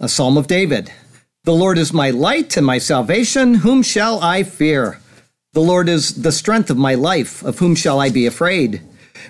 a psalm of David. The Lord is my light and my salvation. Whom shall I fear? The Lord is the strength of my life. Of whom shall I be afraid?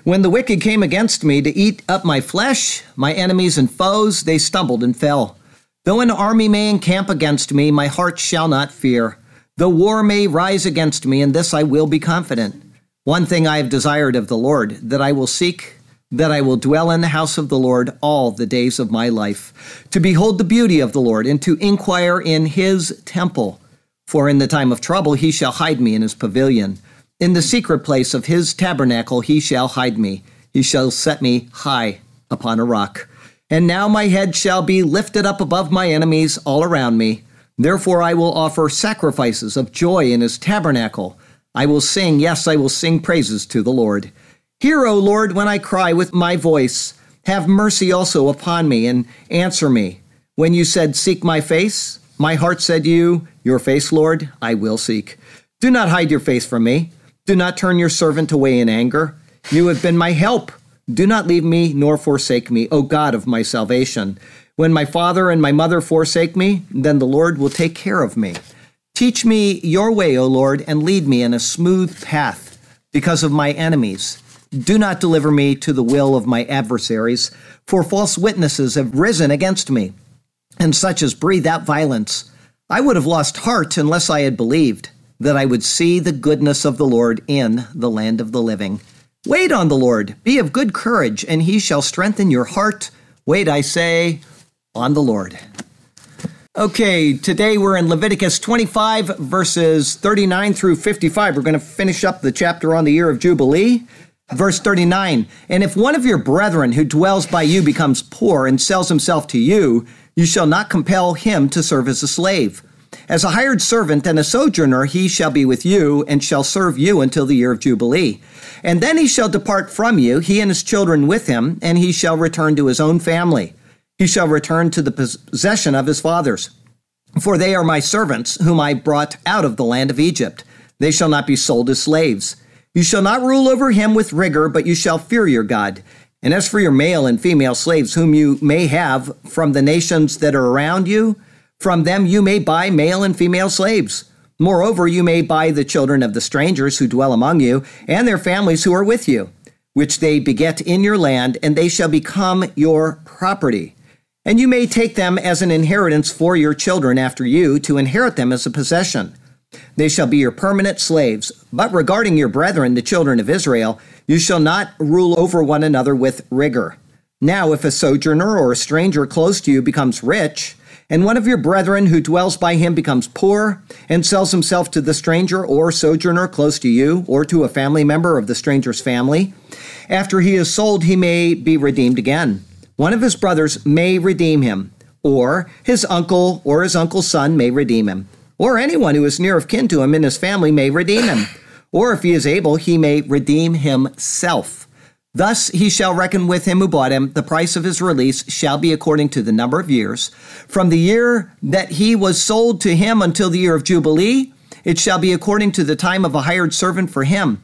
When the wicked came against me to eat up my flesh, my enemies and foes, they stumbled and fell. Though an army may encamp against me, my heart shall not fear. Though war may rise against me, in this I will be confident. One thing I have desired of the Lord, that I will seek that I will dwell in the house of the Lord all the days of my life, to behold the beauty of the Lord, and to inquire in his temple. For in the time of trouble he shall hide me in his pavilion. In the secret place of his tabernacle he shall hide me. He shall set me high upon a rock. And now my head shall be lifted up above my enemies all around me. Therefore I will offer sacrifices of joy in his tabernacle. I will sing, yes, I will sing praises to the Lord. Hear, O Lord, when I cry with my voice. Have mercy also upon me and answer me. When you said, Seek my face, my heart said to you, Your face, Lord, I will seek. Do not hide your face from me. Do not turn your servant away in anger. You have been my help. Do not leave me nor forsake me, O God of my salvation. When my father and my mother forsake me, then the Lord will take care of me. Teach me your way, O Lord, and lead me in a smooth path because of my enemies. Do not deliver me to the will of my adversaries, for false witnesses have risen against me, and such as breathe out violence. I would have lost heart unless I had believed that I would see the goodness of the Lord in the land of the living. Wait on the Lord, be of good courage, and he shall strengthen your heart. Wait, I say, on the Lord. Okay, today we're in Leviticus 25, verses 39 through 55. We're going to finish up the chapter on the year of Jubilee. Verse 39 And if one of your brethren who dwells by you becomes poor and sells himself to you, you shall not compel him to serve as a slave. As a hired servant and a sojourner, he shall be with you and shall serve you until the year of Jubilee. And then he shall depart from you, he and his children with him, and he shall return to his own family. He shall return to the possession of his fathers. For they are my servants, whom I brought out of the land of Egypt. They shall not be sold as slaves. You shall not rule over him with rigor, but you shall fear your God. And as for your male and female slaves, whom you may have from the nations that are around you, from them you may buy male and female slaves. Moreover, you may buy the children of the strangers who dwell among you, and their families who are with you, which they beget in your land, and they shall become your property. And you may take them as an inheritance for your children after you, to inherit them as a possession. They shall be your permanent slaves. But regarding your brethren, the children of Israel, you shall not rule over one another with rigor. Now, if a sojourner or a stranger close to you becomes rich, and one of your brethren who dwells by him becomes poor, and sells himself to the stranger or sojourner close to you, or to a family member of the stranger's family, after he is sold, he may be redeemed again. One of his brothers may redeem him, or his uncle or his uncle's son may redeem him or anyone who is near of kin to him in his family may redeem him. Or if he is able, he may redeem himself. Thus he shall reckon with him who bought him. The price of his release shall be according to the number of years. From the year that he was sold to him until the year of Jubilee, it shall be according to the time of a hired servant for him.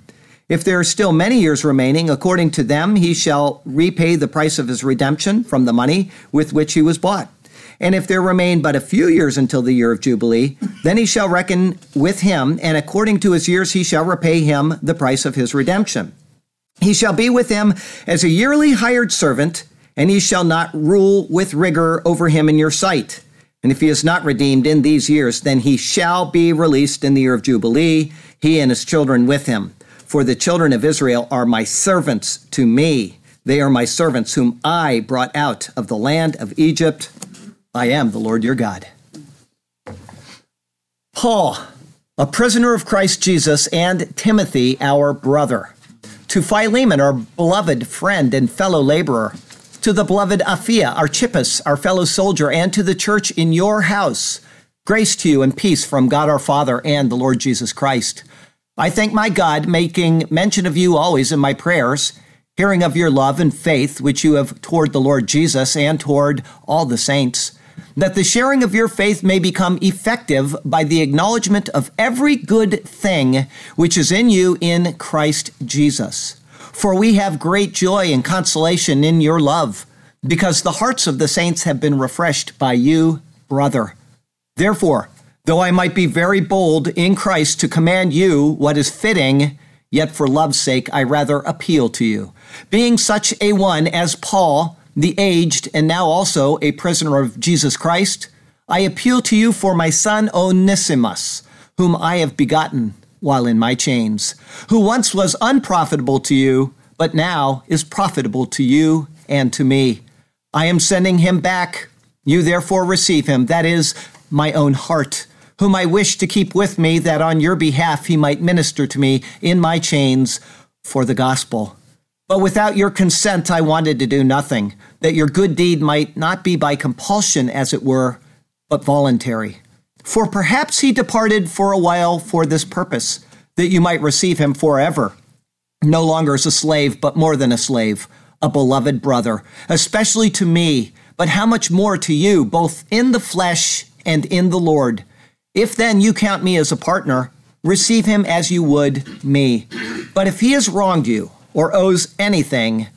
If there are still many years remaining, according to them, he shall repay the price of his redemption from the money with which he was bought. And if there remain but a few years until the year of Jubilee, then he shall reckon with him, and according to his years he shall repay him the price of his redemption. He shall be with him as a yearly hired servant, and he shall not rule with rigor over him in your sight. And if he is not redeemed in these years, then he shall be released in the year of Jubilee, he and his children with him. For the children of Israel are my servants to me. They are my servants whom I brought out of the land of Egypt. I am the Lord your God. Paul, a prisoner of Christ Jesus, and Timothy, our brother. To Philemon, our beloved friend and fellow laborer. to the beloved Apphia, Archippus, our fellow soldier, and to the church in your house. Grace to you and peace from God our Father and the Lord Jesus Christ. I thank my God, making mention of you always in my prayers, hearing of your love and faith which you have toward the Lord Jesus and toward all the saints, that the sharing of your faith may become effective by the acknowledgement of every good thing which is in you in Christ Jesus. For we have great joy and consolation in your love, because the hearts of the saints have been refreshed by you, brother. Therefore, though I might be very bold in Christ to command you what is fitting, yet for love's sake I rather appeal to you. Being such a one as Paul, the aged, and now also a prisoner of Jesus Christ, I appeal to you for my son Onesimus, whom I have begotten while in my chains, who once was unprofitable to you, but now is profitable to you and to me. I am sending him back. You therefore receive him, that is, my own heart, whom I wish to keep with me, that on your behalf he might minister to me in my chains for the gospel. But without your consent, I wanted to do nothing, that your good deed might not be by compulsion, as it were, but voluntary. For perhaps he departed for a while for this purpose, that you might receive him forever, no longer as a slave, but more than a slave, a beloved brother, especially to me, but how much more to you, both in the flesh and in the Lord. If then you count me as a partner, receive him as you would me. But if he has wronged you or owes anything,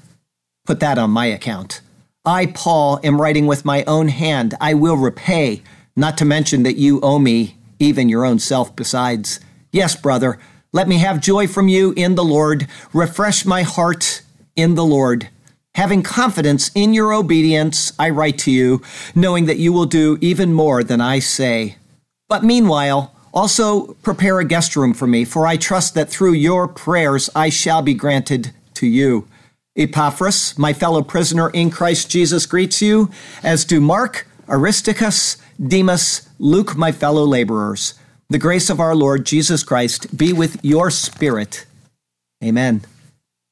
put that on my account. I, Paul, am writing with my own hand. I will repay not to mention that you owe me even your own self besides. Yes, brother, let me have joy from you in the Lord. Refresh my heart in the Lord. Having confidence in your obedience, I write to you, knowing that you will do even more than I say. But meanwhile, also prepare a guest room for me, for I trust that through your prayers I shall be granted to you. Epaphras, my fellow prisoner in Christ Jesus, greets you, as do Mark, Aristarchus, Demas, Luke, my fellow laborers. The grace of our Lord Jesus Christ be with your spirit. Amen.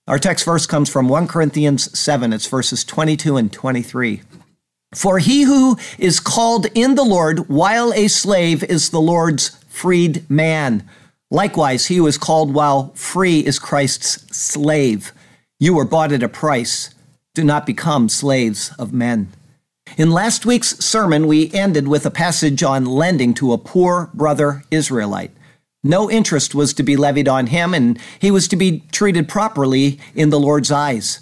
Our text verse comes from 1 Corinthians 7. It's verses 22 and 23. For he who is called in the Lord while a slave is the Lord's freed man. Likewise, he who is called while free is Christ's slave. You were bought at a price. Do not become slaves of men. In last week's sermon, we ended with a passage on lending to a poor brother Israelite. No interest was to be levied on him, and he was to be treated properly in the Lord's eyes.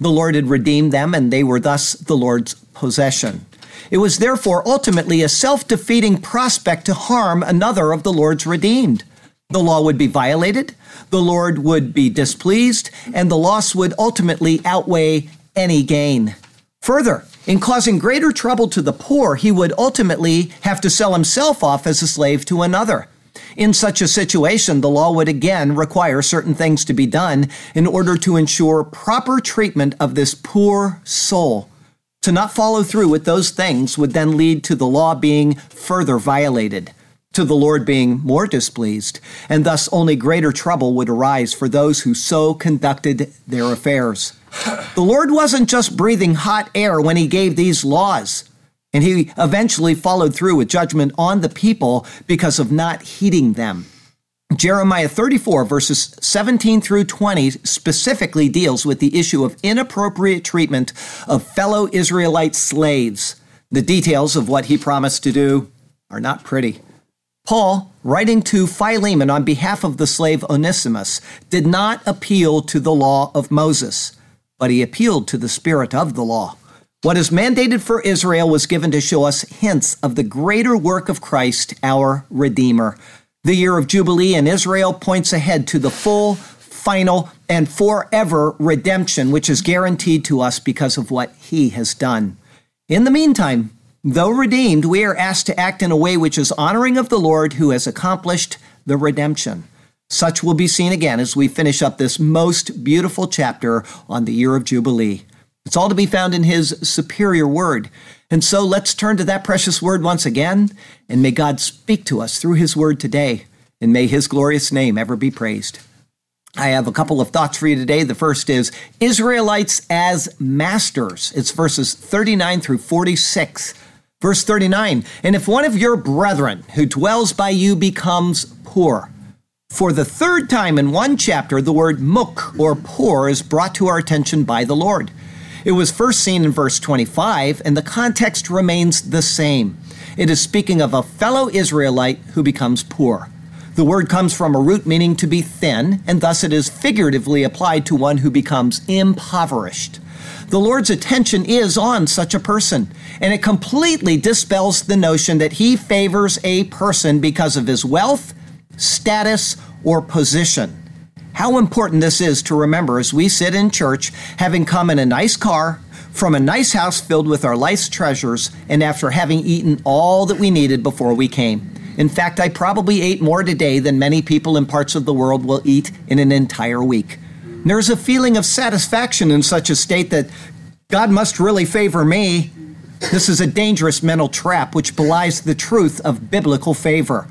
The Lord had redeemed them, and they were thus the Lord's possession. It was therefore ultimately a self defeating prospect to harm another of the Lord's redeemed. The law would be violated, the Lord would be displeased, and the loss would ultimately outweigh any gain. Further, in causing greater trouble to the poor, he would ultimately have to sell himself off as a slave to another. In such a situation, the law would again require certain things to be done in order to ensure proper treatment of this poor soul. To not follow through with those things would then lead to the law being further violated, to the Lord being more displeased, and thus only greater trouble would arise for those who so conducted their affairs. The Lord wasn't just breathing hot air when he gave these laws, and he eventually followed through with judgment on the people because of not heeding them. Jeremiah 34, verses 17 through 20, specifically deals with the issue of inappropriate treatment of fellow Israelite slaves. The details of what he promised to do are not pretty. Paul, writing to Philemon on behalf of the slave Onesimus, did not appeal to the law of Moses but he appealed to the spirit of the law. What is mandated for Israel was given to show us hints of the greater work of Christ, our Redeemer. The year of Jubilee in Israel points ahead to the full, final, and forever redemption, which is guaranteed to us because of what he has done. In the meantime, though redeemed, we are asked to act in a way which is honoring of the Lord who has accomplished the redemption. Such will be seen again as we finish up this most beautiful chapter on the year of Jubilee. It's all to be found in His superior word. And so let's turn to that precious word once again, and may God speak to us through His word today, and may His glorious name ever be praised. I have a couple of thoughts for you today. The first is Israelites as masters. It's verses 39 through 46. Verse 39 And if one of your brethren who dwells by you becomes poor, for the third time in one chapter, the word muk or poor is brought to our attention by the Lord. It was first seen in verse 25, and the context remains the same. It is speaking of a fellow Israelite who becomes poor. The word comes from a root meaning to be thin, and thus it is figuratively applied to one who becomes impoverished. The Lord's attention is on such a person, and it completely dispels the notion that He favors a person because of his wealth, status, or position. How important this is to remember as we sit in church, having come in a nice car, from a nice house filled with our life's treasures, and after having eaten all that we needed before we came. In fact, I probably ate more today than many people in parts of the world will eat in an entire week. There's a feeling of satisfaction in such a state that God must really favor me. This is a dangerous mental trap which belies the truth of biblical favor.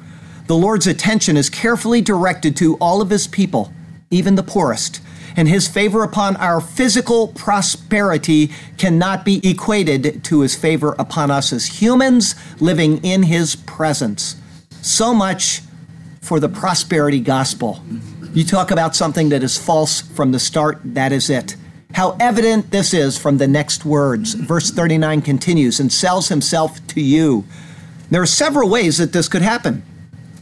The Lord's attention is carefully directed to all of his people, even the poorest, and his favor upon our physical prosperity cannot be equated to his favor upon us as humans living in his presence. So much for the prosperity gospel. You talk about something that is false from the start, that is it. How evident this is from the next words. Verse 39 continues and sells himself to you. There are several ways that this could happen.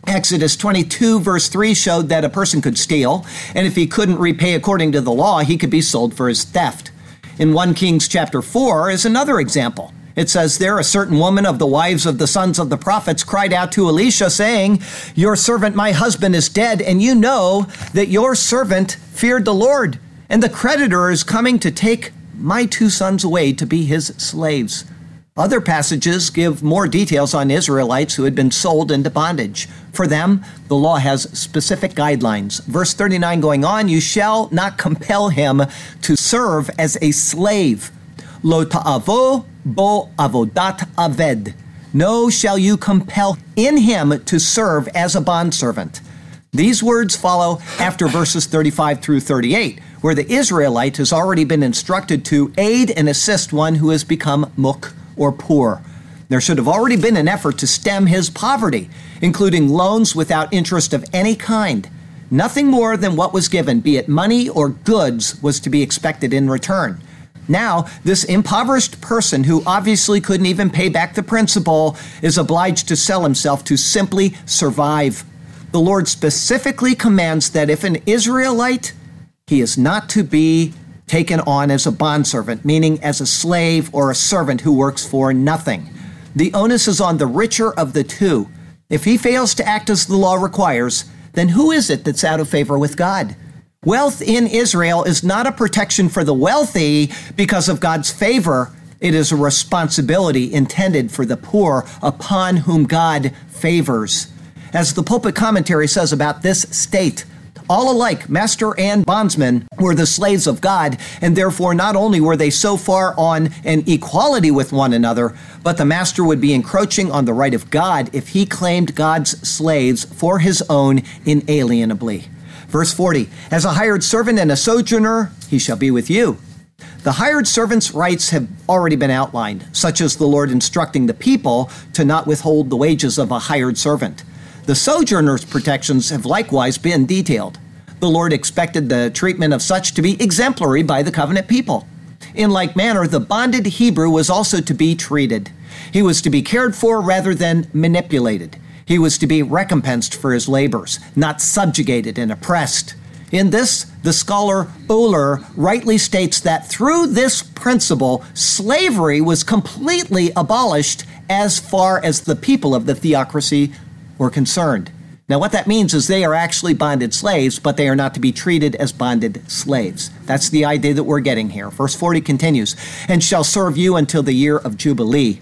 Exodus 22, verse 3 showed that a person could steal, and if he couldn't repay according to the law, he could be sold for his theft. In 1 Kings chapter 4 is another example. It says there, a certain woman of the wives of the sons of the prophets cried out to Elisha, saying, Your servant, my husband, is dead, and you know that your servant feared the Lord, and the creditor is coming to take my two sons away to be his slaves. Other passages give more details on Israelites who had been sold into bondage. For them, the law has specific guidelines. Verse 39 going on, you shall not compel him to serve as a slave. Lo ta'avo bo avodat aved. No shall you compel in him to serve as a bondservant. These words follow after verses 35 through 38, where the Israelite has already been instructed to aid and assist one who has become muk or poor. There should have already been an effort to stem his poverty, including loans without interest of any kind. Nothing more than what was given, be it money or goods, was to be expected in return. Now, this impoverished person who obviously couldn't even pay back the principal is obliged to sell himself to simply survive. The Lord specifically commands that if an Israelite, he is not to be taken on as a bondservant, meaning as a slave or a servant who works for nothing. The onus is on the richer of the two. If he fails to act as the law requires, then who is it that's out of favor with God? Wealth in Israel is not a protection for the wealthy because of God's favor. It is a responsibility intended for the poor upon whom God favors. As the pulpit commentary says about this state, all alike, master and bondsman, were the slaves of God, and therefore not only were they so far on an equality with one another, but the master would be encroaching on the right of God if he claimed God's slaves for his own inalienably. Verse 40 As a hired servant and a sojourner, he shall be with you. The hired servant's rights have already been outlined, such as the Lord instructing the people to not withhold the wages of a hired servant. The sojourner's protections have likewise been detailed. The Lord expected the treatment of such to be exemplary by the covenant people. In like manner, the bonded Hebrew was also to be treated. He was to be cared for rather than manipulated. He was to be recompensed for his labors, not subjugated and oppressed. In this, the scholar Oehler rightly states that through this principle, slavery was completely abolished as far as the people of the theocracy were concerned. Now, what that means is they are actually bonded slaves, but they are not to be treated as bonded slaves. That's the idea that we're getting here. Verse 40 continues, and shall serve you until the year of Jubilee.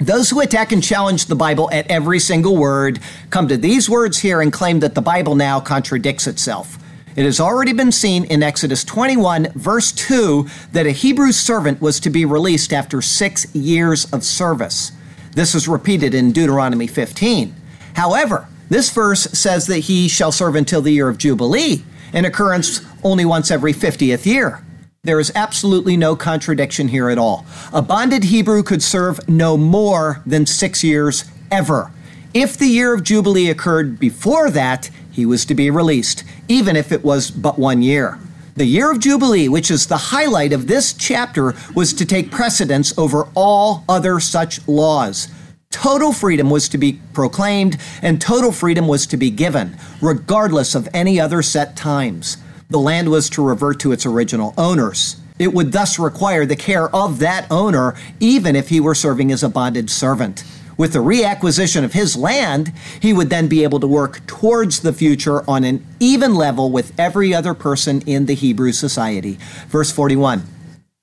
Those who attack and challenge the Bible at every single word come to these words here and claim that the Bible now contradicts itself. It has already been seen in Exodus 21, verse 2, that a Hebrew servant was to be released after six years of service. This is repeated in Deuteronomy 15. However, this verse says that he shall serve until the year of Jubilee. an occurrence only once every 50th year. There is absolutely no contradiction here at all. A bonded Hebrew could serve no more than six years ever. If the year of Jubilee occurred before that, he was to be released, even if it was but one year. The year of Jubilee, which is the highlight of this chapter, was to take precedence over all other such laws. Total freedom was to be proclaimed, and total freedom was to be given, regardless of any other set times. The land was to revert to its original owners. It would thus require the care of that owner, even if he were serving as a bonded servant. With the reacquisition of his land, he would then be able to work towards the future on an even level with every other person in the Hebrew society. Verse 41.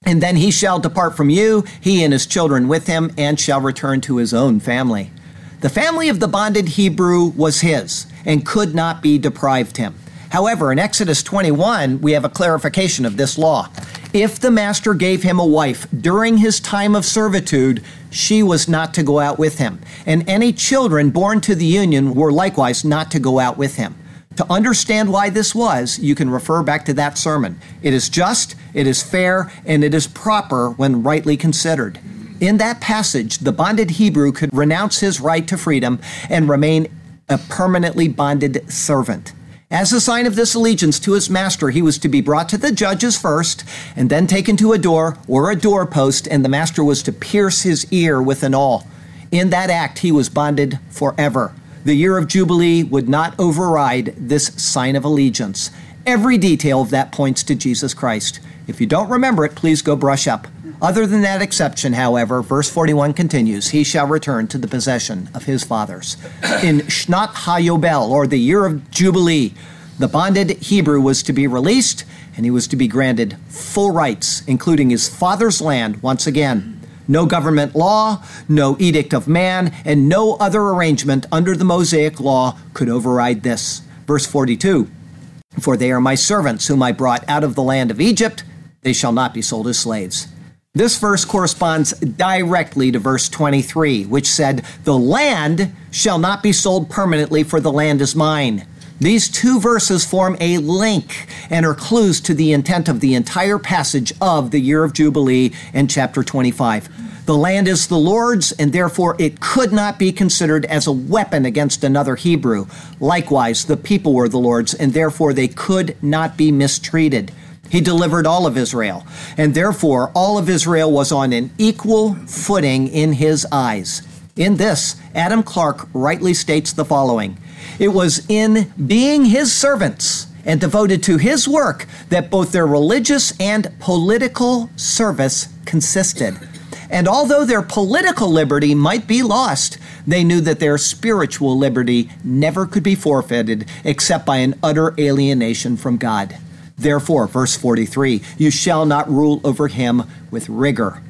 And then he shall depart from you, he and his children with him, and shall return to his own family. The family of the bonded Hebrew was his and could not be deprived him. However, in Exodus 21, we have a clarification of this law. If the master gave him a wife during his time of servitude, she was not to go out with him. And any children born to the union were likewise not to go out with him. To understand why this was, you can refer back to that sermon. It is just, it is fair, and it is proper when rightly considered. In that passage, the bonded Hebrew could renounce his right to freedom and remain a permanently bonded servant. As a sign of this allegiance to his master, he was to be brought to the judges first, and then taken to a door or a doorpost, and the master was to pierce his ear with an awl. In that act, he was bonded forever. The year of Jubilee would not override this sign of allegiance. Every detail of that points to Jesus Christ. If you don't remember it, please go brush up. Other than that exception, however, verse 41 continues, he shall return to the possession of his fathers. In Shnat HaYobel, or the year of Jubilee, the bonded Hebrew was to be released and he was to be granted full rights, including his father's land once again. No government law, no edict of man, and no other arrangement under the Mosaic law could override this. Verse 42 For they are my servants, whom I brought out of the land of Egypt, they shall not be sold as slaves. This verse corresponds directly to verse 23, which said, The land shall not be sold permanently, for the land is mine. These two verses form a link and are clues to the intent of the entire passage of the year of Jubilee in chapter 25. The land is the Lord's, and therefore it could not be considered as a weapon against another Hebrew. Likewise, the people were the Lord's, and therefore they could not be mistreated. He delivered all of Israel, and therefore all of Israel was on an equal footing in his eyes. In this, Adam Clarke rightly states the following It was in being his servants and devoted to his work that both their religious and political service consisted. And although their political liberty might be lost, they knew that their spiritual liberty never could be forfeited except by an utter alienation from God. Therefore, verse 43, you shall not rule over him with rigor.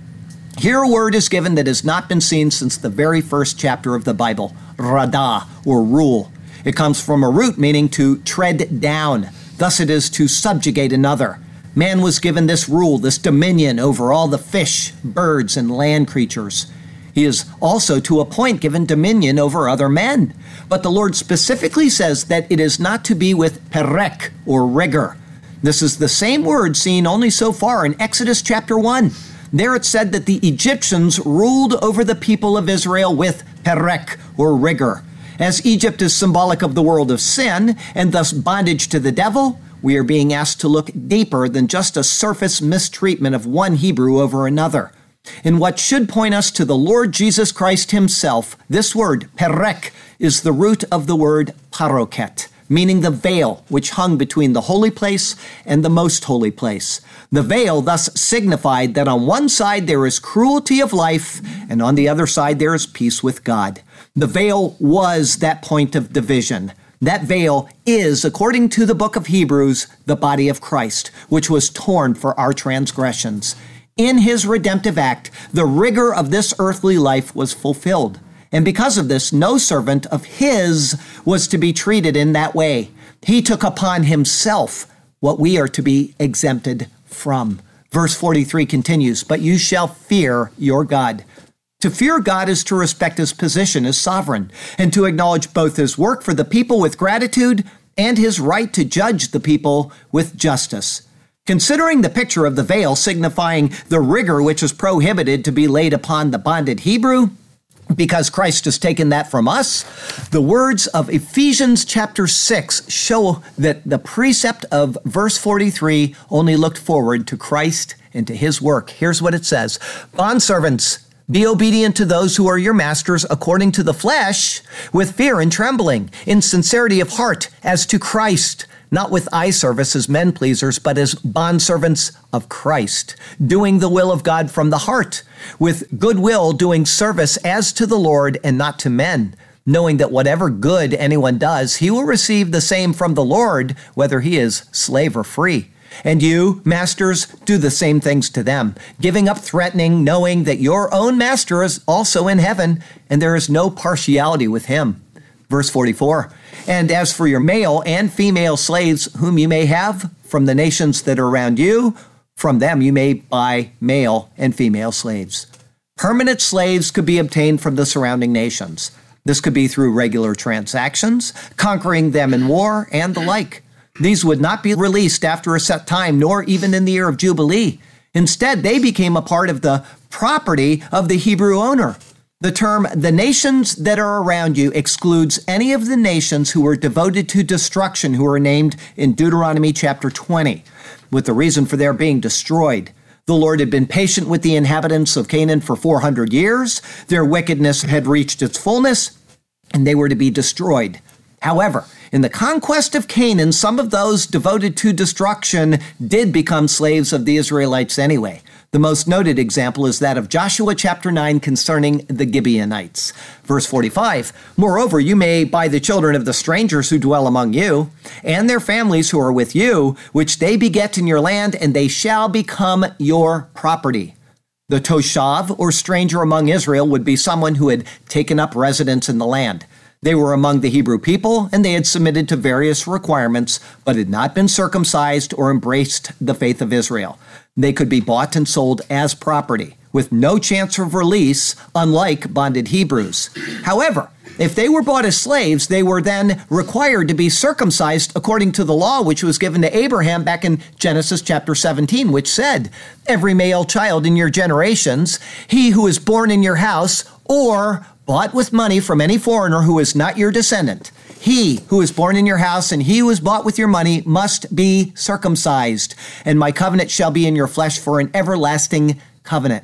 Here a word is given that has not been seen since the very first chapter of the Bible, rada, or rule. It comes from a root meaning to tread down. Thus it is to subjugate another. Man was given this rule, this dominion over all the fish, birds, and land creatures. He is also to a point given dominion over other men. But the Lord specifically says that it is not to be with perek, or rigor. This is the same word seen only so far in Exodus chapter 1. There it said that the Egyptians ruled over the people of Israel with perek, or rigor. As Egypt is symbolic of the world of sin and thus bondage to the devil, we are being asked to look deeper than just a surface mistreatment of one Hebrew over another. In what should point us to the Lord Jesus Christ himself, this word, perek, is the root of the word paroket meaning the veil which hung between the holy place and the most holy place. The veil thus signified that on one side there is cruelty of life, and on the other side there is peace with God. The veil was that point of division. That veil is, according to the book of Hebrews, the body of Christ, which was torn for our transgressions. In his redemptive act, the rigor of this earthly life was fulfilled. And because of this, no servant of his was to be treated in that way. He took upon himself what we are to be exempted from. Verse 43 continues, But you shall fear your God. To fear God is to respect his position as sovereign and to acknowledge both his work for the people with gratitude and his right to judge the people with justice. Considering the picture of the veil signifying the rigor which is prohibited to be laid upon the bonded Hebrew, because Christ has taken that from us. The words of Ephesians chapter 6 show that the precept of verse 43 only looked forward to Christ and to his work. Here's what it says Bondservants, be obedient to those who are your masters according to the flesh, with fear and trembling, in sincerity of heart, as to Christ not with eye service as men pleasers, but as bondservants of Christ, doing the will of God from the heart, with goodwill doing service as to the Lord and not to men, knowing that whatever good anyone does, he will receive the same from the Lord, whether he is slave or free. And you, masters, do the same things to them, giving up threatening, knowing that your own master is also in heaven, and there is no partiality with him. Verse 44 And as for your male and female slaves, whom you may have from the nations that are around you, from them you may buy male and female slaves. Permanent slaves could be obtained from the surrounding nations. This could be through regular transactions, conquering them in war, and the like. These would not be released after a set time, nor even in the year of Jubilee. Instead, they became a part of the property of the Hebrew owner. The term the nations that are around you excludes any of the nations who were devoted to destruction who are named in Deuteronomy chapter 20, with the reason for their being destroyed. The Lord had been patient with the inhabitants of Canaan for 400 years. Their wickedness had reached its fullness, and they were to be destroyed. However, in the conquest of Canaan, some of those devoted to destruction did become slaves of the Israelites anyway. The most noted example is that of Joshua chapter 9 concerning the Gibeonites. Verse 45 Moreover, you may buy the children of the strangers who dwell among you, and their families who are with you, which they beget in your land, and they shall become your property. The Toshav, or stranger among Israel, would be someone who had taken up residence in the land. They were among the Hebrew people, and they had submitted to various requirements, but had not been circumcised or embraced the faith of Israel. They could be bought and sold as property with no chance of release, unlike bonded Hebrews. However, if they were bought as slaves, they were then required to be circumcised according to the law which was given to Abraham back in Genesis chapter 17, which said, Every male child in your generations, he who is born in your house, or bought with money from any foreigner who is not your descendant, he who is born in your house and he who is bought with your money must be circumcised, and my covenant shall be in your flesh for an everlasting covenant.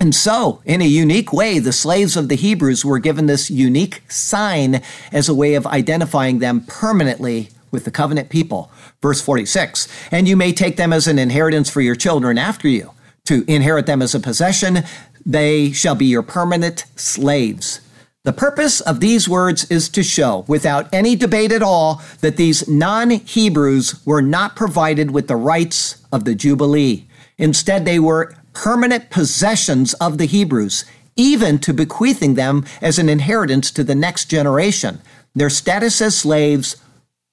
And so, in a unique way, the slaves of the Hebrews were given this unique sign as a way of identifying them permanently with the covenant people. Verse 46 And you may take them as an inheritance for your children after you, to inherit them as a possession. They shall be your permanent slaves. The purpose of these words is to show, without any debate at all, that these non Hebrews were not provided with the rights of the Jubilee. Instead, they were permanent possessions of the Hebrews, even to bequeathing them as an inheritance to the next generation. Their status as slaves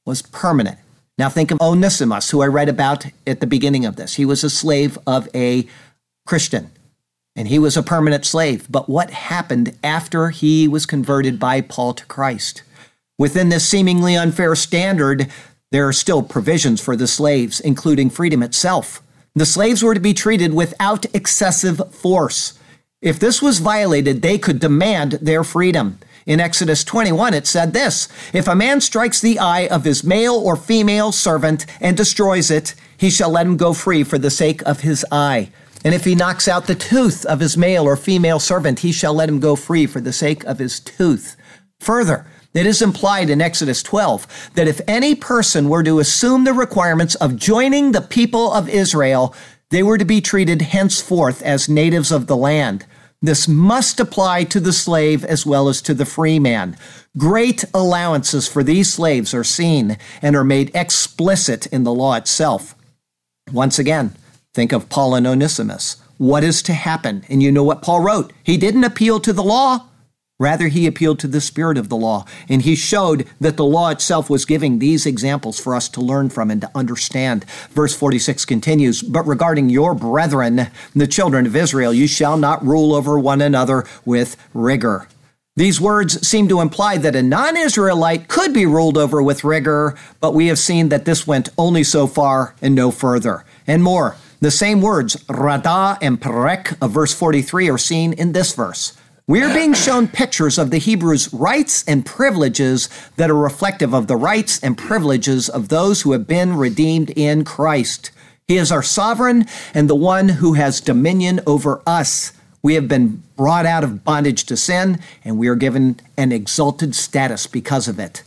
was permanent. Now think of Onesimus, who I read about at the beginning of this. He was a slave of a Christian and he was a permanent slave. But what happened after he was converted by Paul to Christ? Within this seemingly unfair standard, there are still provisions for the slaves, including freedom itself. The slaves were to be treated without excessive force. If this was violated, they could demand their freedom. In Exodus 21, it said this If a man strikes the eye of his male or female servant and destroys it, he shall let him go free for the sake of his eye. And if he knocks out the tooth of his male or female servant, he shall let him go free for the sake of his tooth. Further, it is implied in Exodus 12 that if any person were to assume the requirements of joining the people of Israel, they were to be treated henceforth as natives of the land. This must apply to the slave as well as to the free man. Great allowances for these slaves are seen and are made explicit in the law itself. Once again, Think of Paul and Onesimus. What is to happen? And you know what Paul wrote? He didn't appeal to the law. Rather, he appealed to the spirit of the law. And he showed that the law itself was giving these examples for us to learn from and to understand. Verse 46 continues But regarding your brethren, the children of Israel, you shall not rule over one another with rigor. These words seem to imply that a non Israelite could be ruled over with rigor, but we have seen that this went only so far and no further. And more, the same words, rada and perek of verse 43, are seen in this verse. We are being shown pictures of the Hebrews' rights and privileges that are reflective of the rights and privileges of those who have been redeemed in Christ. He is our sovereign and the one who has dominion over us. We have been brought out of bondage to sin, and we are given an exalted status because of it.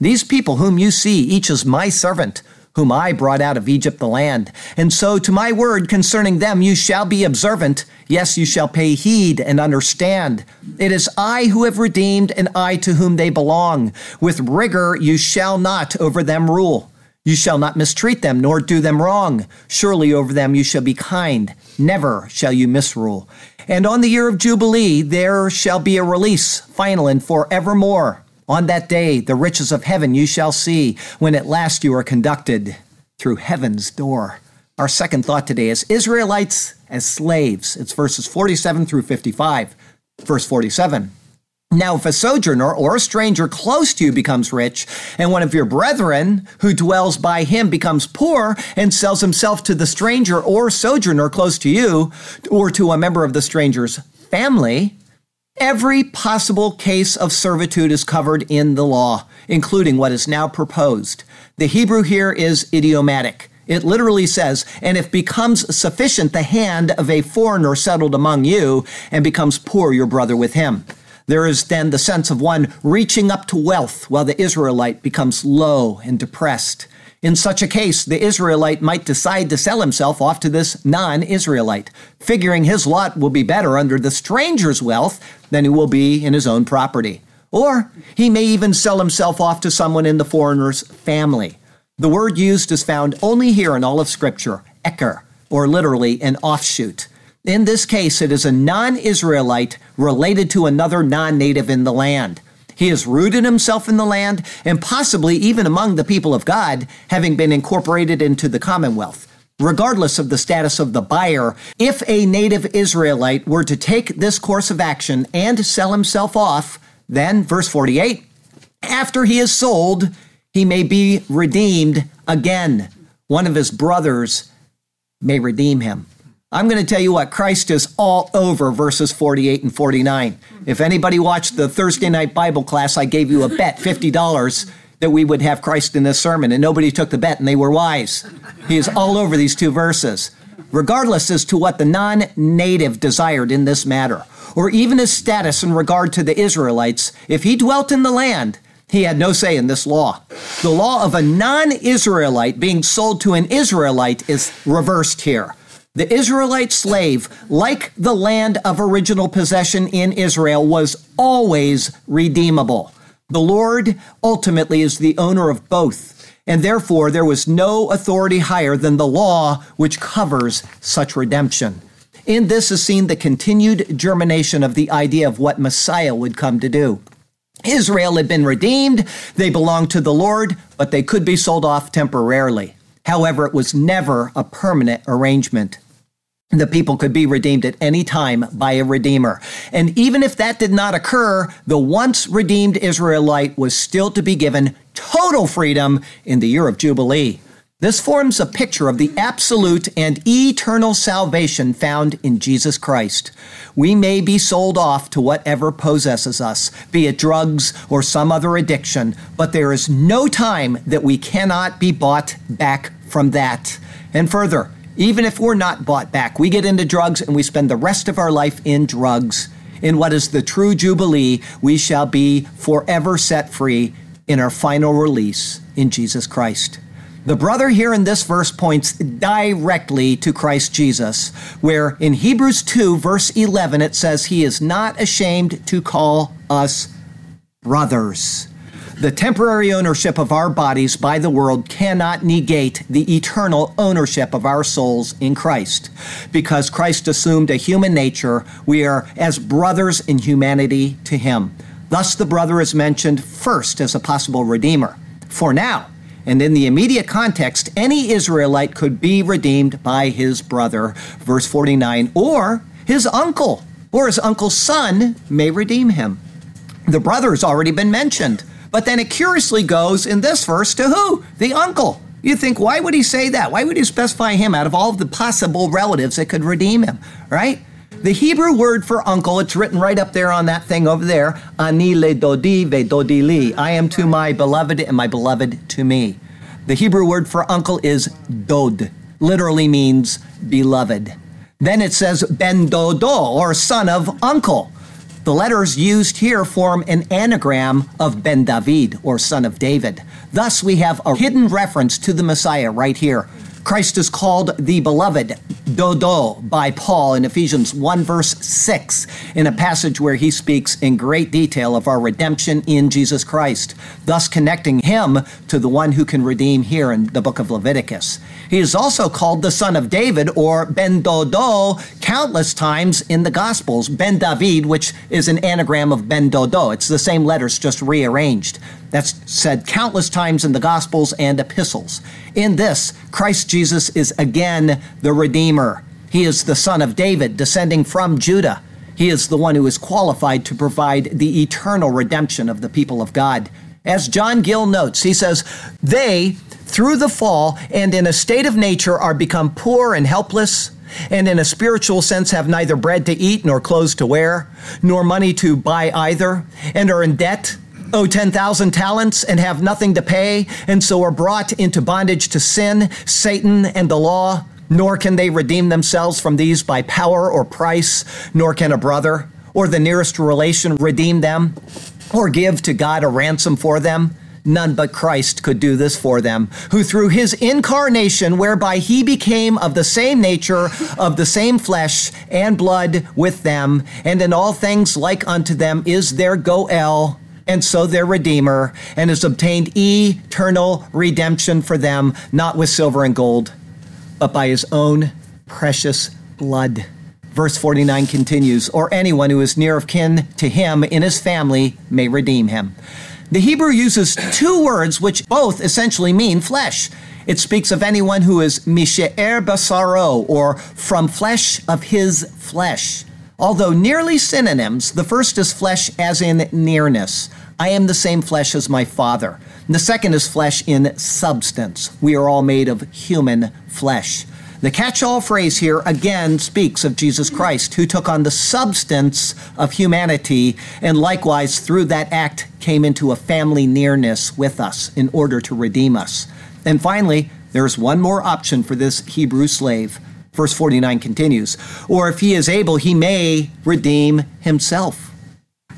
These people whom you see, each as my servant, whom I brought out of Egypt the land. And so to my word concerning them you shall be observant. Yes, you shall pay heed and understand. It is I who have redeemed, and I to whom they belong. With rigor you shall not over them rule. You shall not mistreat them, nor do them wrong. Surely over them you shall be kind. Never shall you misrule. And on the year of Jubilee there shall be a release, final and forevermore. On that day, the riches of heaven you shall see when at last you are conducted through heaven's door. Our second thought today is Israelites as slaves. It's verses 47 through 55. Verse 47. Now, if a sojourner or a stranger close to you becomes rich, and one of your brethren who dwells by him becomes poor and sells himself to the stranger or sojourner close to you, or to a member of the stranger's family, Every possible case of servitude is covered in the law, including what is now proposed. The Hebrew here is idiomatic. It literally says, and if becomes sufficient the hand of a foreigner settled among you, and becomes poor your brother with him. There is then the sense of one reaching up to wealth while the Israelite becomes low and depressed. In such a case, the Israelite might decide to sell himself off to this non Israelite, figuring his lot will be better under the stranger's wealth than he will be in his own property. Or he may even sell himself off to someone in the foreigner's family. The word used is found only here in all of Scripture, eker, or literally an offshoot. In this case, it is a non Israelite related to another non native in the land. He has rooted himself in the land and possibly even among the people of God, having been incorporated into the commonwealth. Regardless of the status of the buyer, if a native Israelite were to take this course of action and sell himself off, then, verse 48, after he is sold, he may be redeemed again. One of his brothers may redeem him. I'm going to tell you what, Christ is all over verses 48 and 49. If anybody watched the Thursday night Bible class, I gave you a bet, $50, that we would have Christ in this sermon, and nobody took the bet, and they were wise. He is all over these two verses. Regardless as to what the non native desired in this matter, or even his status in regard to the Israelites, if he dwelt in the land, he had no say in this law. The law of a non Israelite being sold to an Israelite is reversed here. The Israelite slave, like the land of original possession in Israel, was always redeemable. The Lord ultimately is the owner of both, and therefore there was no authority higher than the law which covers such redemption. In this is seen the continued germination of the idea of what Messiah would come to do. Israel had been redeemed, they belonged to the Lord, but they could be sold off temporarily. However, it was never a permanent arrangement the people could be redeemed at any time by a redeemer. And even if that did not occur, the once redeemed Israelite was still to be given total freedom in the year of Jubilee. This forms a picture of the absolute and eternal salvation found in Jesus Christ. We may be sold off to whatever possesses us, be it drugs or some other addiction, but there is no time that we cannot be bought back from that. And further, even if we're not bought back, we get into drugs and we spend the rest of our life in drugs. In what is the true Jubilee, we shall be forever set free in our final release in Jesus Christ. The brother here in this verse points directly to Christ Jesus, where in Hebrews 2, verse 11, it says, He is not ashamed to call us brothers. The temporary ownership of our bodies by the world cannot negate the eternal ownership of our souls in Christ. Because Christ assumed a human nature, we are as brothers in humanity to him. Thus, the brother is mentioned first as a possible redeemer. For now, and in the immediate context, any Israelite could be redeemed by his brother, verse 49, or his uncle, or his uncle's son may redeem him. The brother has already been mentioned. But then it curiously goes in this verse to who? The uncle. You think, why would he say that? Why would he specify him out of all of the possible relatives that could redeem him, right? The Hebrew word for uncle, it's written right up there on that thing over there. Ani le dodi ve dodi li. I am to my beloved and my beloved to me. The Hebrew word for uncle is dod, literally means beloved. Then it says ben dodo, or son of uncle. The letters used here form an anagram of Ben David, or son of David. Thus, we have a hidden reference to the Messiah right here. Christ is called the beloved, Dodo, by Paul in Ephesians 1, verse 6, in a passage where he speaks in great detail of our redemption in Jesus Christ, thus connecting him to the one who can redeem here in the book of Leviticus. He is also called the son of David or Ben Dodo countless times in the Gospels. Ben David, which is an anagram of Ben Dodo. It's the same letters, just rearranged. That's said countless times in the Gospels and epistles. In this, Christ Jesus is again the Redeemer. He is the son of David, descending from Judah. He is the one who is qualified to provide the eternal redemption of the people of God. As John Gill notes, he says, They, through the fall and in a state of nature, are become poor and helpless, and in a spiritual sense have neither bread to eat nor clothes to wear, nor money to buy either, and are in debt owe 10,000 talents and have nothing to pay, and so are brought into bondage to sin, Satan, and the law. Nor can they redeem themselves from these by power or price, nor can a brother or the nearest relation redeem them or give to God a ransom for them. None but Christ could do this for them, who through his incarnation, whereby he became of the same nature, of the same flesh and blood with them, and in all things like unto them, is their Goel, and so their Redeemer, and has obtained eternal redemption for them, not with silver and gold, but by his own precious blood. Verse 49 continues, or anyone who is near of kin to him in his family may redeem him. The Hebrew uses two words which both essentially mean flesh. It speaks of anyone who is mishe'er basaro, or from flesh of his flesh. Although nearly synonyms, the first is flesh as in nearness. I am the same flesh as my Father. And the second is flesh in substance. We are all made of human flesh. The catch all phrase here again speaks of Jesus Christ, who took on the substance of humanity and likewise through that act came into a family nearness with us in order to redeem us. And finally, there's one more option for this Hebrew slave. Verse 49 continues, or if he is able, he may redeem himself.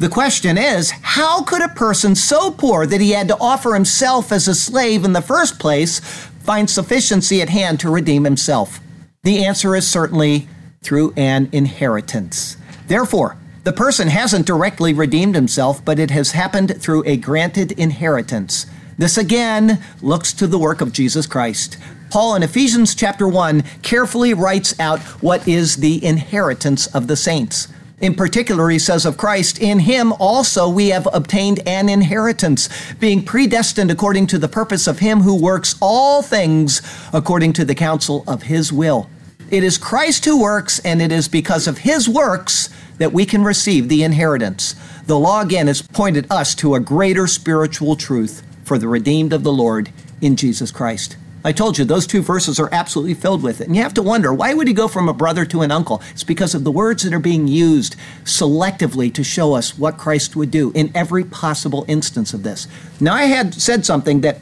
The question is, how could a person so poor that he had to offer himself as a slave in the first place find sufficiency at hand to redeem himself? The answer is certainly through an inheritance. Therefore, the person hasn't directly redeemed himself, but it has happened through a granted inheritance. This again looks to the work of Jesus Christ. Paul in Ephesians chapter 1 carefully writes out what is the inheritance of the saints. In particular, he says of Christ, in him also we have obtained an inheritance, being predestined according to the purpose of him who works all things according to the counsel of his will. It is Christ who works, and it is because of his works that we can receive the inheritance. The law again has pointed us to a greater spiritual truth for the redeemed of the Lord in Jesus Christ. I told you those two verses are absolutely filled with it. And you have to wonder why would he go from a brother to an uncle? It's because of the words that are being used selectively to show us what Christ would do in every possible instance of this. Now, I had said something that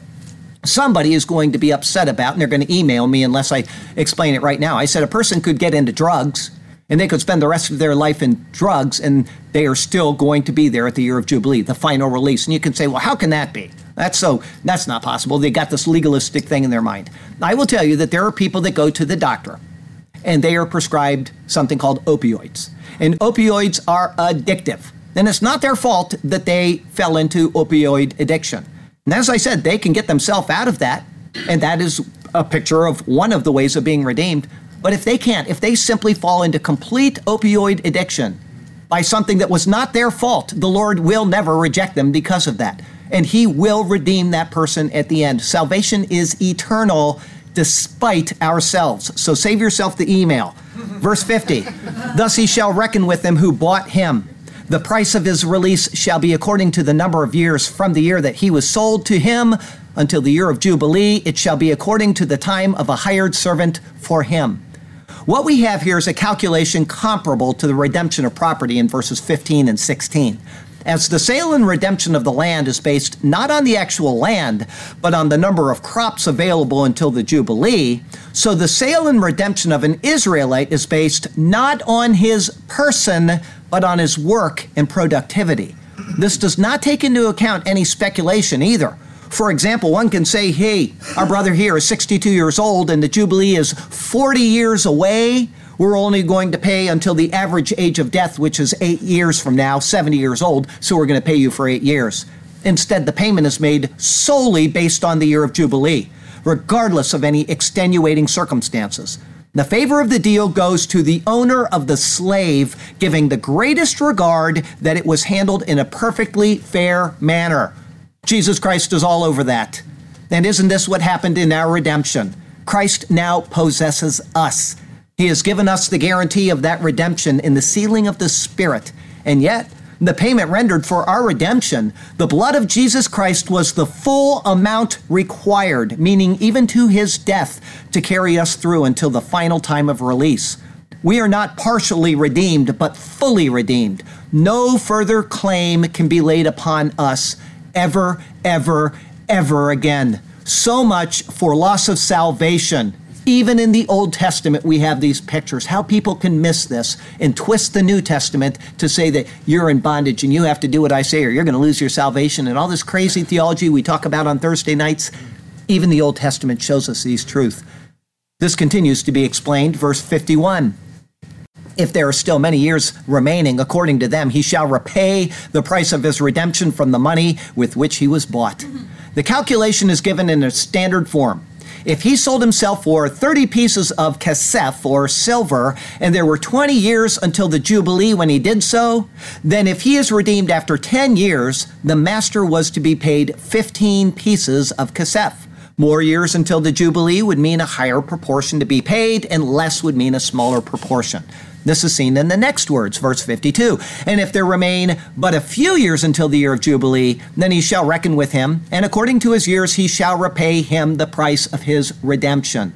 somebody is going to be upset about, and they're going to email me unless I explain it right now. I said a person could get into drugs and they could spend the rest of their life in drugs and they are still going to be there at the year of Jubilee, the final release. And you can say, well, how can that be? That's so that's not possible. They got this legalistic thing in their mind. I will tell you that there are people that go to the doctor and they are prescribed something called opioids. And opioids are addictive. And it's not their fault that they fell into opioid addiction. And as I said, they can get themselves out of that. And that is a picture of one of the ways of being redeemed. But if they can't, if they simply fall into complete opioid addiction by something that was not their fault, the Lord will never reject them because of that and he will redeem that person at the end. Salvation is eternal despite ourselves. So save yourself the email. Verse 50 Thus he shall reckon with them who bought him. The price of his release shall be according to the number of years from the year that he was sold to him until the year of Jubilee. It shall be according to the time of a hired servant for him. What we have here is a calculation comparable to the redemption of property in verses 15 and 16 as the sale and redemption of the land is based not on the actual land, but on the number of crops available until the Jubilee, so the sale and redemption of an Israelite is based not on his person, but on his work and productivity. This does not take into account any speculation either. For example, one can say, hey, our brother here is 62 years old and the Jubilee is 40 years away we're only going to pay until the average age of death, which is eight years from now, 70 years old, so we're going to pay you for eight years. Instead, the payment is made solely based on the year of Jubilee, regardless of any extenuating circumstances. The favor of the deal goes to the owner of the slave, giving the greatest regard that it was handled in a perfectly fair manner. Jesus Christ is all over that. And isn't this what happened in our redemption? Christ now possesses us. He has given us the guarantee of that redemption in the sealing of the Spirit. And yet, the payment rendered for our redemption, the blood of Jesus Christ was the full amount required, meaning even to his death, to carry us through until the final time of release. We are not partially redeemed, but fully redeemed. No further claim can be laid upon us ever, ever, ever again. So much for loss of salvation. Even in the Old Testament, we have these pictures. How people can miss this and twist the New Testament to say that you're in bondage and you have to do what I say or you're going to lose your salvation and all this crazy theology we talk about on Thursday nights. Even the Old Testament shows us these truths. This continues to be explained, verse 51 if there are still many years remaining, according to them, he shall repay the price of his redemption from the money with which he was bought. Mm-hmm. The calculation is given in a standard form. If he sold himself for 30 pieces of kesef or silver, and there were 20 years until the Jubilee when he did so, then if he is redeemed after 10 years, the master was to be paid 15 pieces of kesef. More years until the Jubilee would mean a higher proportion to be paid, and less would mean a smaller proportion. This is seen in the next words, verse 52. And if there remain but a few years until the year of Jubilee, then he shall reckon with him, and according to his years he shall repay him the price of his redemption.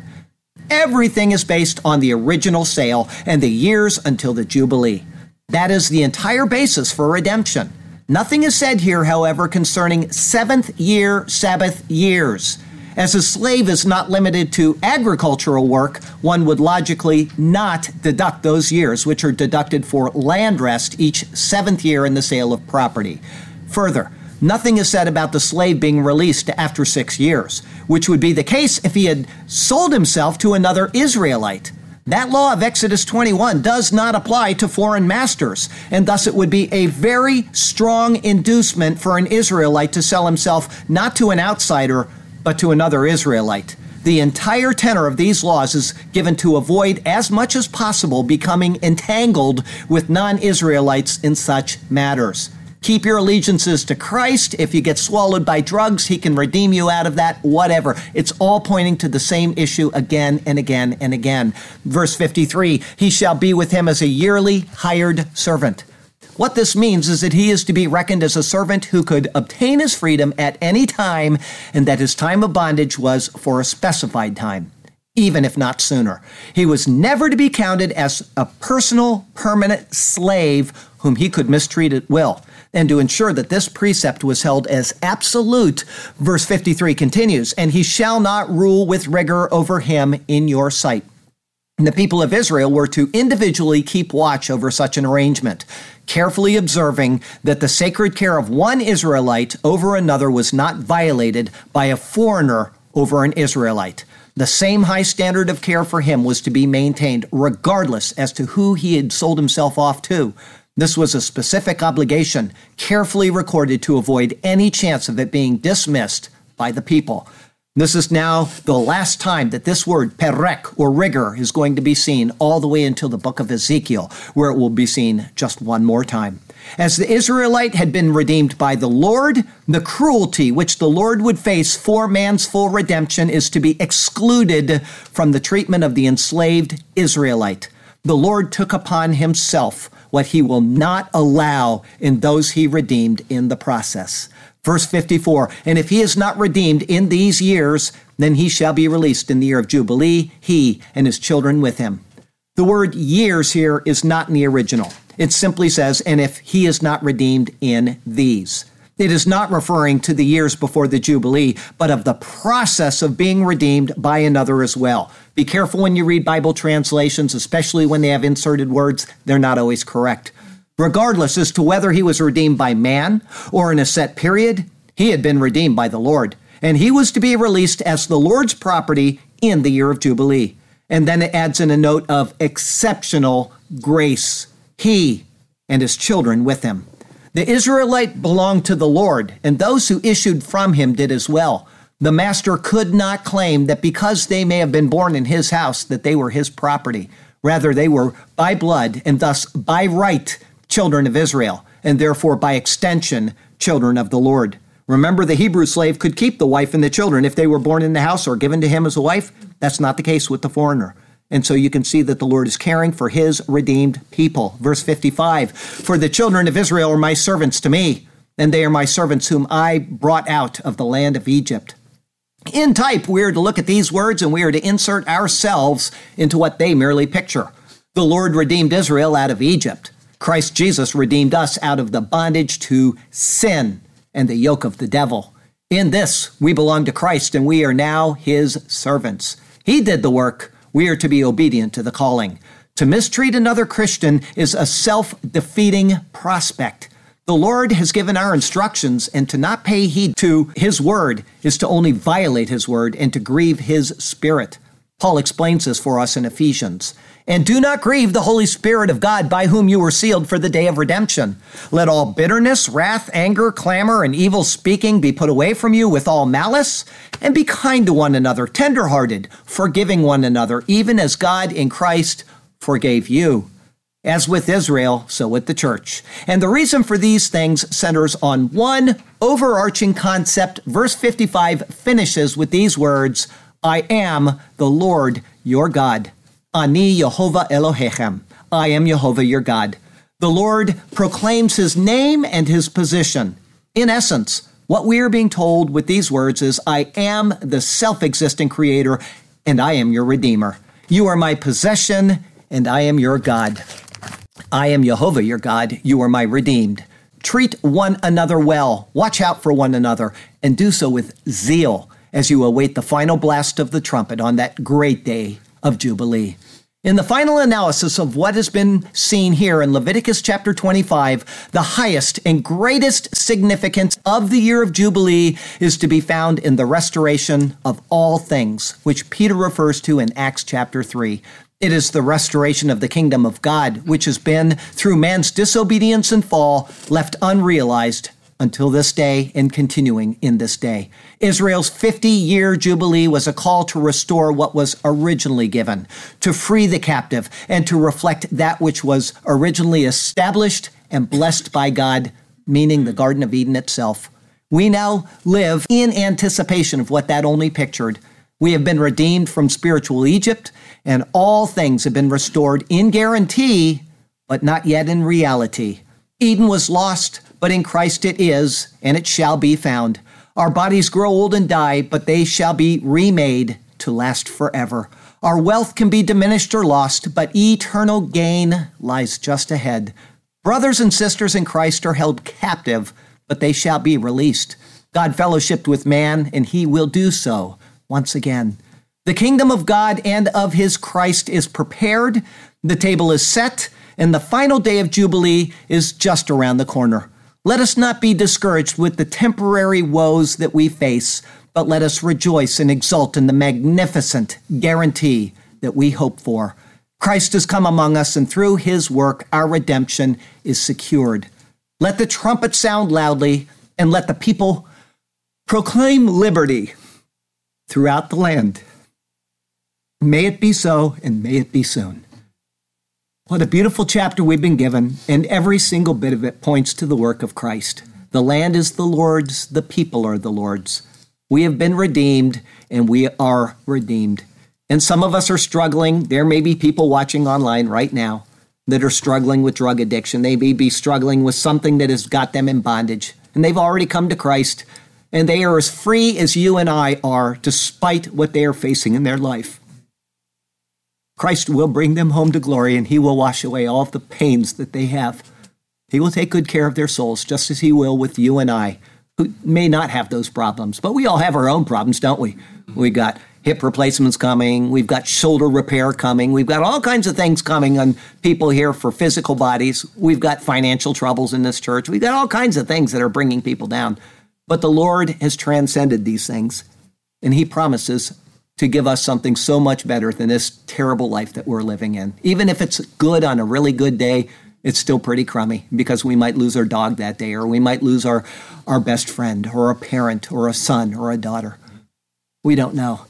Everything is based on the original sale and the years until the Jubilee. That is the entire basis for redemption. Nothing is said here, however, concerning seventh year Sabbath years. As a slave is not limited to agricultural work, one would logically not deduct those years, which are deducted for land rest each seventh year in the sale of property. Further, nothing is said about the slave being released after six years, which would be the case if he had sold himself to another Israelite. That law of Exodus 21 does not apply to foreign masters, and thus it would be a very strong inducement for an Israelite to sell himself not to an outsider, but to another Israelite. The entire tenor of these laws is given to avoid as much as possible becoming entangled with non Israelites in such matters. Keep your allegiances to Christ. If you get swallowed by drugs, He can redeem you out of that, whatever. It's all pointing to the same issue again and again and again. Verse 53 He shall be with him as a yearly hired servant. What this means is that he is to be reckoned as a servant who could obtain his freedom at any time, and that his time of bondage was for a specified time, even if not sooner. He was never to be counted as a personal, permanent slave whom he could mistreat at will. And to ensure that this precept was held as absolute, verse 53 continues, and he shall not rule with rigor over him in your sight. The people of Israel were to individually keep watch over such an arrangement, carefully observing that the sacred care of one Israelite over another was not violated by a foreigner over an Israelite. The same high standard of care for him was to be maintained regardless as to who he had sold himself off to. This was a specific obligation, carefully recorded to avoid any chance of it being dismissed by the people. This is now the last time that this word, perek, or rigor, is going to be seen all the way until the book of Ezekiel, where it will be seen just one more time. As the Israelite had been redeemed by the Lord, the cruelty which the Lord would face for man's full redemption is to be excluded from the treatment of the enslaved Israelite. The Lord took upon himself what he will not allow in those he redeemed in the process. Verse 54 And if he is not redeemed in these years, then he shall be released in the year of Jubilee, he and his children with him. The word years here is not in the original. It simply says, and if he is not redeemed in these. It is not referring to the years before the Jubilee, but of the process of being redeemed by another as well. Be careful when you read Bible translations, especially when they have inserted words, they're not always correct. Regardless as to whether he was redeemed by man or in a set period, he had been redeemed by the Lord, and he was to be released as the Lord's property in the year of Jubilee. And then it adds in a note of exceptional grace. He and his children with him. The Israelite belonged to the Lord, and those who issued from him did as well. The master could not claim that because they may have been born in his house that they were his property. Rather, they were by blood and thus by right children of Israel, and therefore by extension children of the Lord. Remember, the Hebrew slave could keep the wife and the children if they were born in the house or given to him as a wife. That's not the case with the foreigner. And so you can see that the Lord is caring for his redeemed people. Verse 55 For the children of Israel are my servants to me, and they are my servants whom I brought out of the land of Egypt. In type, we are to look at these words and we are to insert ourselves into what they merely picture. The Lord redeemed Israel out of Egypt. Christ Jesus redeemed us out of the bondage to sin and the yoke of the devil. In this, we belong to Christ and we are now his servants. He did the work. We are to be obedient to the calling. To mistreat another Christian is a self defeating prospect. The Lord has given our instructions, and to not pay heed to His word is to only violate His word and to grieve His Spirit. Paul explains this for us in Ephesians. And do not grieve the Holy Spirit of God by whom you were sealed for the day of redemption. Let all bitterness, wrath, anger, clamor, and evil speaking be put away from you with all malice, and be kind to one another, tenderhearted, forgiving one another, even as God in Christ forgave you. As with Israel, so with the church. And the reason for these things centers on one overarching concept. Verse 55 finishes with these words I am the Lord your God. Ani Yehovah Elohechem. I am Jehovah your God. The Lord proclaims his name and his position. In essence, what we are being told with these words is I am the self existing creator and I am your redeemer. You are my possession and I am your God. I am Jehovah your God. You are my redeemed. Treat one another well, watch out for one another, and do so with zeal as you await the final blast of the trumpet on that great day of Jubilee. In the final analysis of what has been seen here in Leviticus chapter 25, the highest and greatest significance of the year of Jubilee is to be found in the restoration of all things, which Peter refers to in Acts chapter 3. It is the restoration of the kingdom of God, which has been, through man's disobedience and fall, left unrealized until this day and continuing in this day. Israel's 50 year jubilee was a call to restore what was originally given, to free the captive, and to reflect that which was originally established and blessed by God, meaning the Garden of Eden itself. We now live in anticipation of what that only pictured. We have been redeemed from spiritual Egypt, and all things have been restored in guarantee, but not yet in reality. Eden was lost, but in Christ it is, and it shall be found. Our bodies grow old and die, but they shall be remade to last forever. Our wealth can be diminished or lost, but eternal gain lies just ahead. Brothers and sisters in Christ are held captive, but they shall be released. God fellowshipped with man, and he will do so once again. The kingdom of God and of his Christ is prepared, the table is set, and the final day of Jubilee is just around the corner. Let us not be discouraged with the temporary woes that we face, but let us rejoice and exult in the magnificent guarantee that we hope for. Christ has come among us, and through his work, our redemption is secured. Let the trumpet sound loudly, and let the people proclaim liberty throughout the land. May it be so, and may it be soon. What a beautiful chapter we've been given, and every single bit of it points to the work of Christ. The land is the Lord's, the people are the Lord's. We have been redeemed, and we are redeemed. And some of us are struggling. There may be people watching online right now. that are struggling with drug addiction. They may be struggling with something that has got them in bondage, and they've already come to Christ, and they are as free as you and I are, despite what they are facing in their life. Christ will bring them home to glory, and He will wash away all of the pains that they have. He will take good care of their souls, just as He will with you and I, who may not have those problems. But we all have our own problems, don't we? We've got hip replacements coming. We've got shoulder repair coming. We've got all kinds of things coming on people here for physical bodies. We've got financial troubles in this church. We've got all kinds of things that are bringing people down. But the Lord has transcended these things, and He promises to give us something so much better than this terrible life that we're living in. Even if it's good on a really good day, it's still pretty crummy because we might lose our dog that day, or we might lose our, our best friend, or a parent, or a son, or a daughter. We don't know.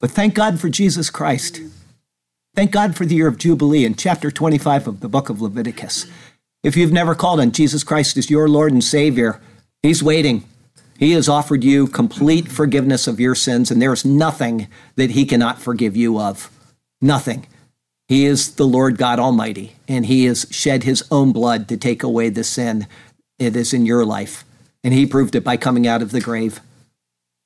But thank God for Jesus Christ. Thank God for the year of Jubilee in chapter 25 of the book of Leviticus. If you've never called on Jesus Christ as your Lord and Savior, He's waiting. He has offered you complete forgiveness of your sins, and there is nothing that He cannot forgive you of. Nothing. He is the Lord God Almighty, and He has shed His own blood to take away the sin it is in your life. And He proved it by coming out of the grave.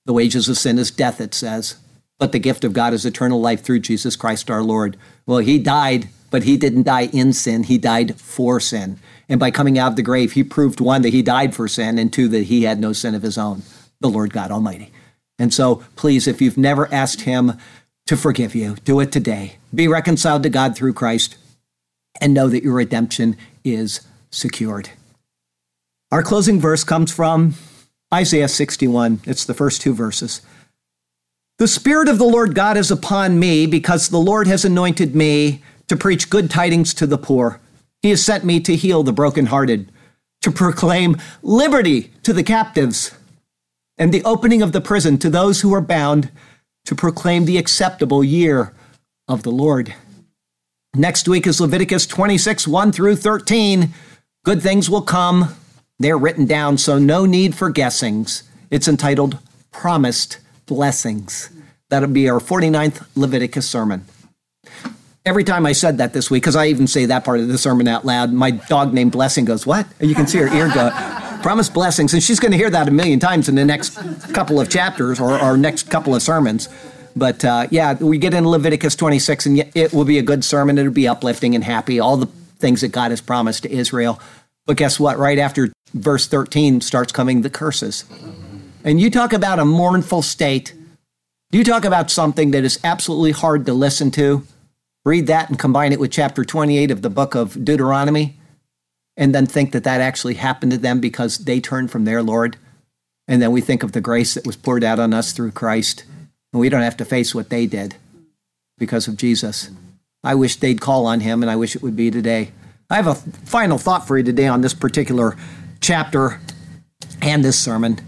The wages of sin is death, it says but the gift of God is eternal life through Jesus Christ our Lord. Well, he died, but he didn't die in sin, he died for sin. And by coming out of the grave, he proved one, that he died for sin, and two, that he had no sin of his own, the Lord God Almighty. And so, please, if you've never asked him to forgive you, do it today. Be reconciled to God through Christ and know that your redemption is secured. Our closing verse comes from Isaiah 61. It's the first two verses. The Spirit of the Lord God is upon me because the Lord has anointed me to preach good tidings to the poor. He has sent me to heal the brokenhearted, to proclaim liberty to the captives, and the opening of the prison to those who are bound, to proclaim the acceptable year of the Lord. Next week is Leviticus 26, 1 through 13. Good things will come. They're written down, so no need for guessings. It's entitled Promised blessings. That'll be our 49th Leviticus sermon. Every time I said that this week, because I even say that part of the sermon out loud, my dog named Blessing goes, What? And you can see her ear go, Promise blessings. And she's going to hear that a million times in the next couple of chapters or, or next couple of sermons. But uh, yeah, we get in Leviticus 26, and it will be a good sermon. It'll be uplifting and happy, all the things that God has promised to Israel. But guess what? Right after verse 13 starts coming the curses. And you talk about a mournful state. You talk about something that is absolutely hard to listen to. Read that and combine it with chapter 28 of the book of Deuteronomy, and then think that that actually happened to them because they turned from their Lord. And then we think of the grace that was poured out on us through Christ. And we don't have to face what they did because of Jesus. I wish they'd call on him, and I wish it would be today. I have a final thought for you today on this particular chapter and this sermon.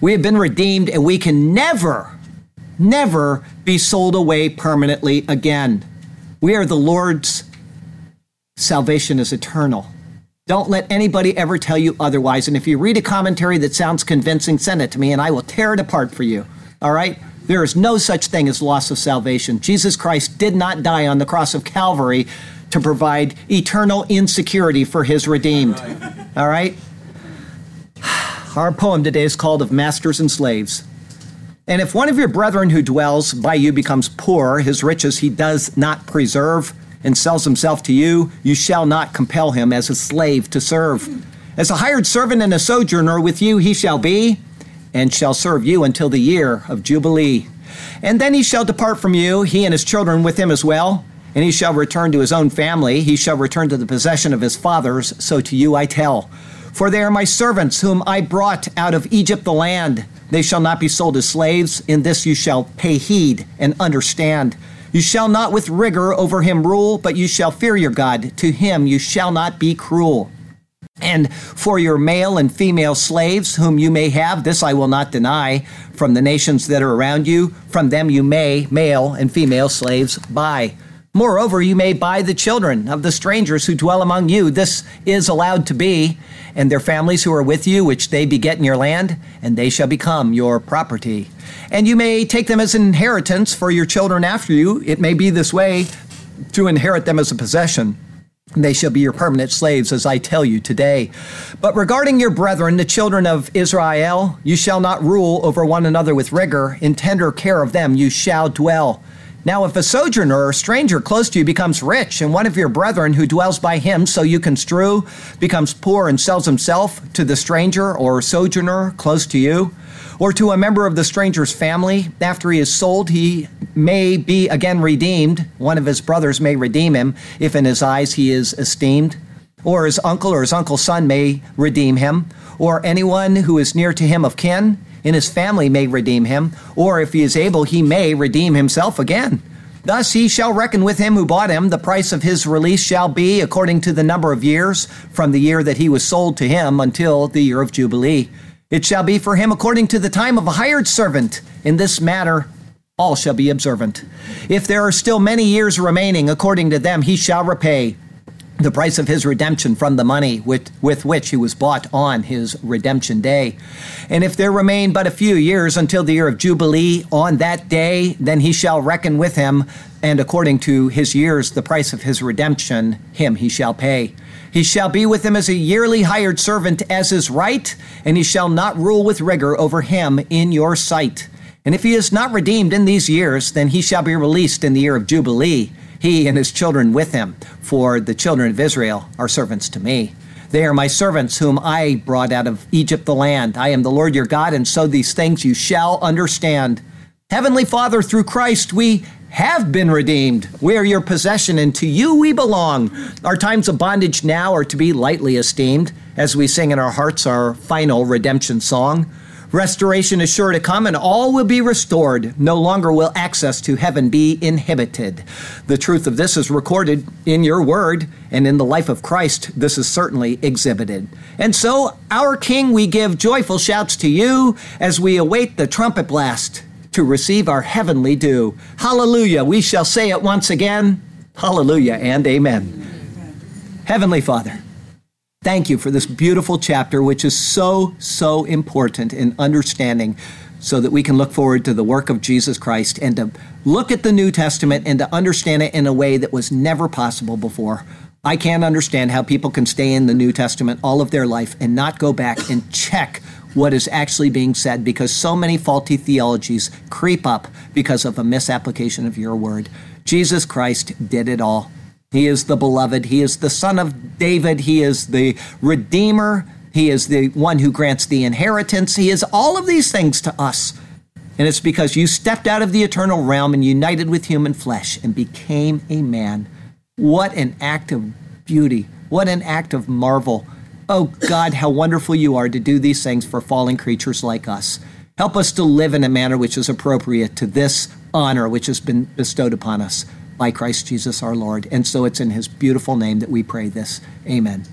We have been redeemed and we can never, never be sold away permanently again. We are the Lord's. Salvation is eternal. Don't let anybody ever tell you otherwise. And if you read a commentary that sounds convincing, send it to me and I will tear it apart for you. All right? There is no such thing as loss of salvation. Jesus Christ did not die on the cross of Calvary to provide eternal insecurity for his redeemed. All right? Our poem today is called Of Masters and Slaves. And if one of your brethren who dwells by you becomes poor, his riches he does not preserve, and sells himself to you, you shall not compel him as a slave to serve. As a hired servant and a sojourner with you he shall be, and shall serve you until the year of Jubilee. And then he shall depart from you, he and his children with him as well, and he shall return to his own family, he shall return to the possession of his fathers, so to you I tell. For they are my servants, whom I brought out of Egypt the land. They shall not be sold as slaves. In this you shall pay heed and understand. You shall not with rigor over him rule, but you shall fear your God. To him you shall not be cruel. And for your male and female slaves, whom you may have, this I will not deny, from the nations that are around you, from them you may, male and female slaves, buy. Moreover, you may buy the children of the strangers who dwell among you. This is allowed to be, and their families who are with you, which they beget in your land, and they shall become your property. And you may take them as an inheritance for your children after you. It may be this way to inherit them as a possession. They shall be your permanent slaves, as I tell you today. But regarding your brethren, the children of Israel, you shall not rule over one another with rigor. In tender care of them you shall dwell. Now, if a sojourner or stranger close to you becomes rich, and one of your brethren who dwells by him, so you construe, becomes poor and sells himself to the stranger or sojourner close to you, or to a member of the stranger's family, after he is sold, he may be again redeemed. One of his brothers may redeem him, if in his eyes he is esteemed, or his uncle or his uncle's son may redeem him, or anyone who is near to him of kin in his family may redeem him, or if he is able, he may redeem himself again. Thus he shall reckon with him who bought him. The price of his release shall be according to the number of years from the year that he was sold to him until the year of Jubilee. It shall be for him according to the time of a hired servant. In this matter, all shall be observant. If there are still many years remaining, according to them, he shall repay the price of his redemption from the money with, with which he was bought on his redemption day. And if there remain but a few years until the year of Jubilee, on that day, then he shall reckon with him, and according to his years, the price of his redemption, him he shall pay. He shall be with him as a yearly hired servant, as is right, and he shall not rule with rigor over him in your sight. And if he is not redeemed in these years, then he shall be released in the year of Jubilee he and his children with him. For the children of Israel are servants to me. They are my servants whom I brought out of Egypt the land. I am the Lord your God, and so these things you shall understand. Heavenly Father, through Christ we have been redeemed. We are your possession, and to you we belong. Our times of bondage now are to be lightly esteemed, as we sing in our hearts our final redemption song. Restoration is sure to come and all will be restored. No longer will access to heaven be inhibited. The truth of this is recorded in your word, and in the life of Christ, this is certainly exhibited. And so, our King, we give joyful shouts to you as we await the trumpet blast to receive our heavenly due. Hallelujah. We shall say it once again. Hallelujah and amen. amen. Heavenly Father, Thank you for this beautiful chapter, which is so, so important in understanding so that we can look forward to the work of Jesus Christ and to look at the New Testament and to understand it in a way that was never possible before. I can't understand how people can stay in the New Testament all of their life and not go back and check what is actually being said because so many faulty theologies creep up because of a misapplication of your word. Jesus Christ did it all. He is the beloved. He is the son of David. He is the redeemer. He is the one who grants the inheritance. He is all of these things to us. And it's because you stepped out of the eternal realm and united with human flesh and became a man. What an act of beauty. What an act of marvel. Oh God, how wonderful you are to do these things for fallen creatures like us. Help us to live in a manner which is appropriate to this honor which has been bestowed upon us by Christ Jesus our Lord. And so it's in his beautiful name that we pray this. Amen.